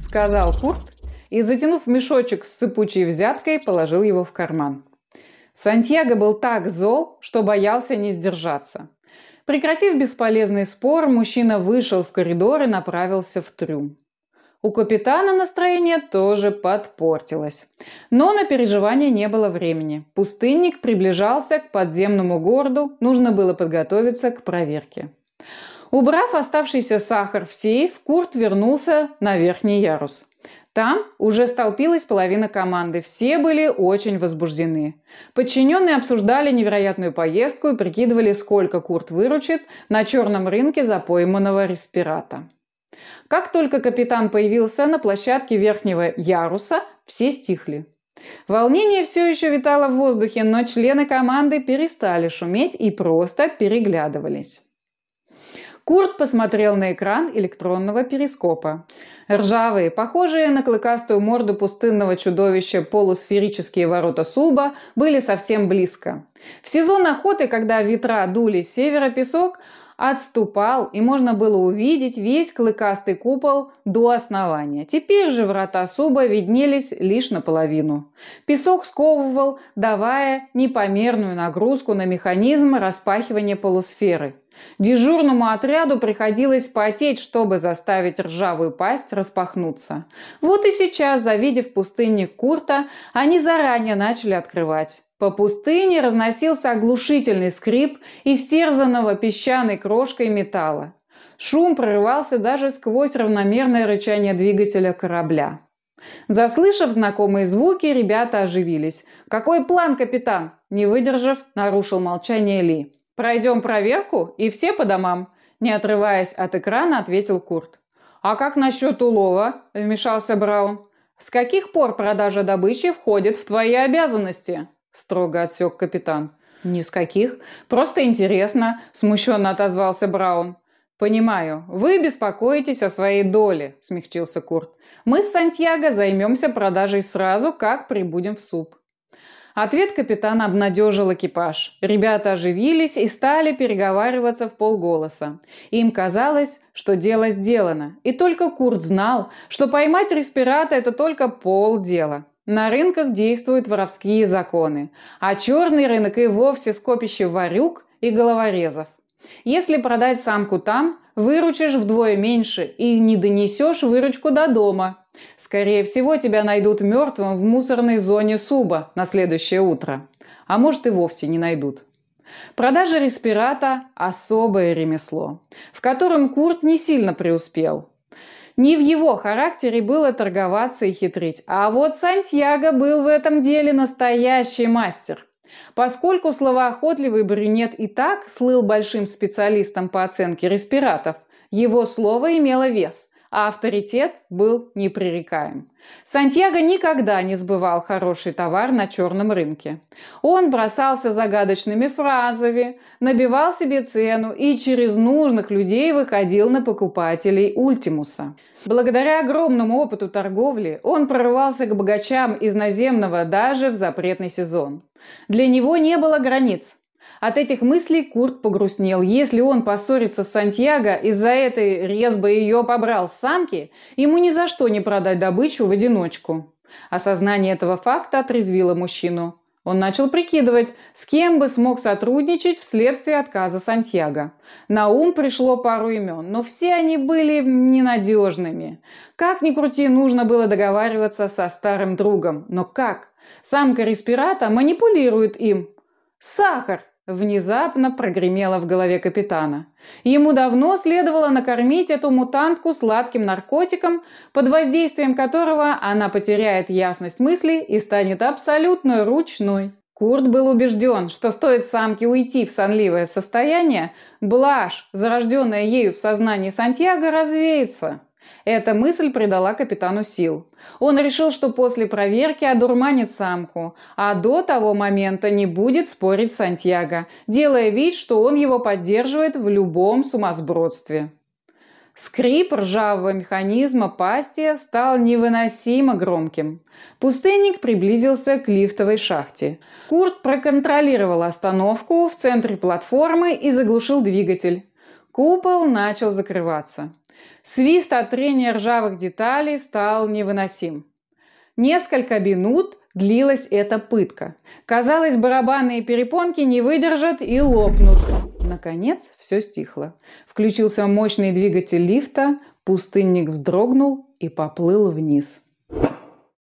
Сказал Курт и, затянув мешочек с цепучей взяткой, положил его в карман. Сантьяго был так зол, что боялся не сдержаться. Прекратив бесполезный спор, мужчина вышел в коридор и направился в трюм. У капитана настроение тоже подпортилось. Но на переживание не было времени. Пустынник приближался к подземному городу, нужно было подготовиться к проверке. Убрав оставшийся сахар в сейф, Курт вернулся на верхний ярус. Там уже столпилась половина команды, все были очень возбуждены. Подчиненные обсуждали невероятную поездку и прикидывали, сколько Курт выручит на черном рынке за пойманного респирата. Как только капитан появился на площадке верхнего яруса, все стихли. Волнение все еще витало в воздухе, но члены команды перестали шуметь и просто переглядывались. Курт посмотрел на экран электронного перископа. Ржавые, похожие на клыкастую морду пустынного чудовища полусферические ворота Суба были совсем близко. В сезон охоты, когда ветра дули с севера песок, отступал, и можно было увидеть весь клыкастый купол до основания. Теперь же врата Суба виднелись лишь наполовину. Песок сковывал, давая непомерную нагрузку на механизм распахивания полусферы. Дежурному отряду приходилось потеть, чтобы заставить ржавую пасть распахнуться. Вот и сейчас, завидев пустынник Курта, они заранее начали открывать. По пустыне разносился оглушительный скрип истерзанного песчаной крошкой металла. Шум прорывался даже сквозь равномерное рычание двигателя корабля. Заслышав знакомые звуки, ребята оживились. «Какой план, капитан?» Не выдержав, нарушил молчание Ли. «Пройдем проверку, и все по домам», – не отрываясь от экрана, ответил Курт. «А как насчет улова?» – вмешался Браун. «С каких пор продажа добычи входит в твои обязанности?» – строго отсек капитан. «Ни с каких. Просто интересно», – смущенно отозвался Браун. «Понимаю, вы беспокоитесь о своей доле», – смягчился Курт. «Мы с Сантьяго займемся продажей сразу, как прибудем в суп». Ответ капитана обнадежил экипаж. Ребята оживились и стали переговариваться в полголоса. Им казалось, что дело сделано. И только Курт знал, что поймать респирата – это только полдела. На рынках действуют воровские законы, а черный рынок и вовсе скопище варюк и головорезов. Если продать самку там, выручишь вдвое меньше и не донесешь выручку до дома. Скорее всего, тебя найдут мертвым в мусорной зоне Суба на следующее утро. А может и вовсе не найдут. Продажа респирата – особое ремесло, в котором Курт не сильно преуспел. Не в его характере было торговаться и хитрить, а вот Сантьяго был в этом деле настоящий мастер – Поскольку словоохотливый брюнет и так слыл большим специалистом по оценке респиратов, его слово имело вес, а авторитет был непререкаем. Сантьяго никогда не сбывал хороший товар на черном рынке. Он бросался загадочными фразами, набивал себе цену и через нужных людей выходил на покупателей Ультимуса. Благодаря огромному опыту торговли он прорывался к богачам из наземного даже в запретный сезон. Для него не было границ. От этих мыслей Курт погрустнел. Если он поссорится с Сантьяго, из-за этой резбы ее побрал с самки, ему ни за что не продать добычу в одиночку. Осознание этого факта отрезвило мужчину. Он начал прикидывать, с кем бы смог сотрудничать вследствие отказа Сантьяго. На ум пришло пару имен, но все они были ненадежными. Как ни крути, нужно было договариваться со старым другом. Но как? Самка респирата манипулирует им. Сахар! Внезапно прогремело в голове капитана. Ему давно следовало накормить эту мутантку сладким наркотиком, под воздействием которого она потеряет ясность мысли и станет абсолютно ручной. Курт был убежден, что стоит самке уйти в сонливое состояние, блажь, зарожденная ею в сознании Сантьяго, развеется. Эта мысль придала капитану сил. Он решил, что после проверки одурманит самку, а до того момента не будет спорить с Сантьяго, делая вид, что он его поддерживает в любом сумасбродстве. Скрип ржавого механизма пасти стал невыносимо громким. Пустынник приблизился к лифтовой шахте. Курт проконтролировал остановку в центре платформы и заглушил двигатель. Купол начал закрываться. Свист от трения ржавых деталей стал невыносим. Несколько минут длилась эта пытка. Казалось, барабанные перепонки не выдержат и лопнут. Наконец все стихло. Включился мощный двигатель лифта, пустынник вздрогнул и поплыл вниз.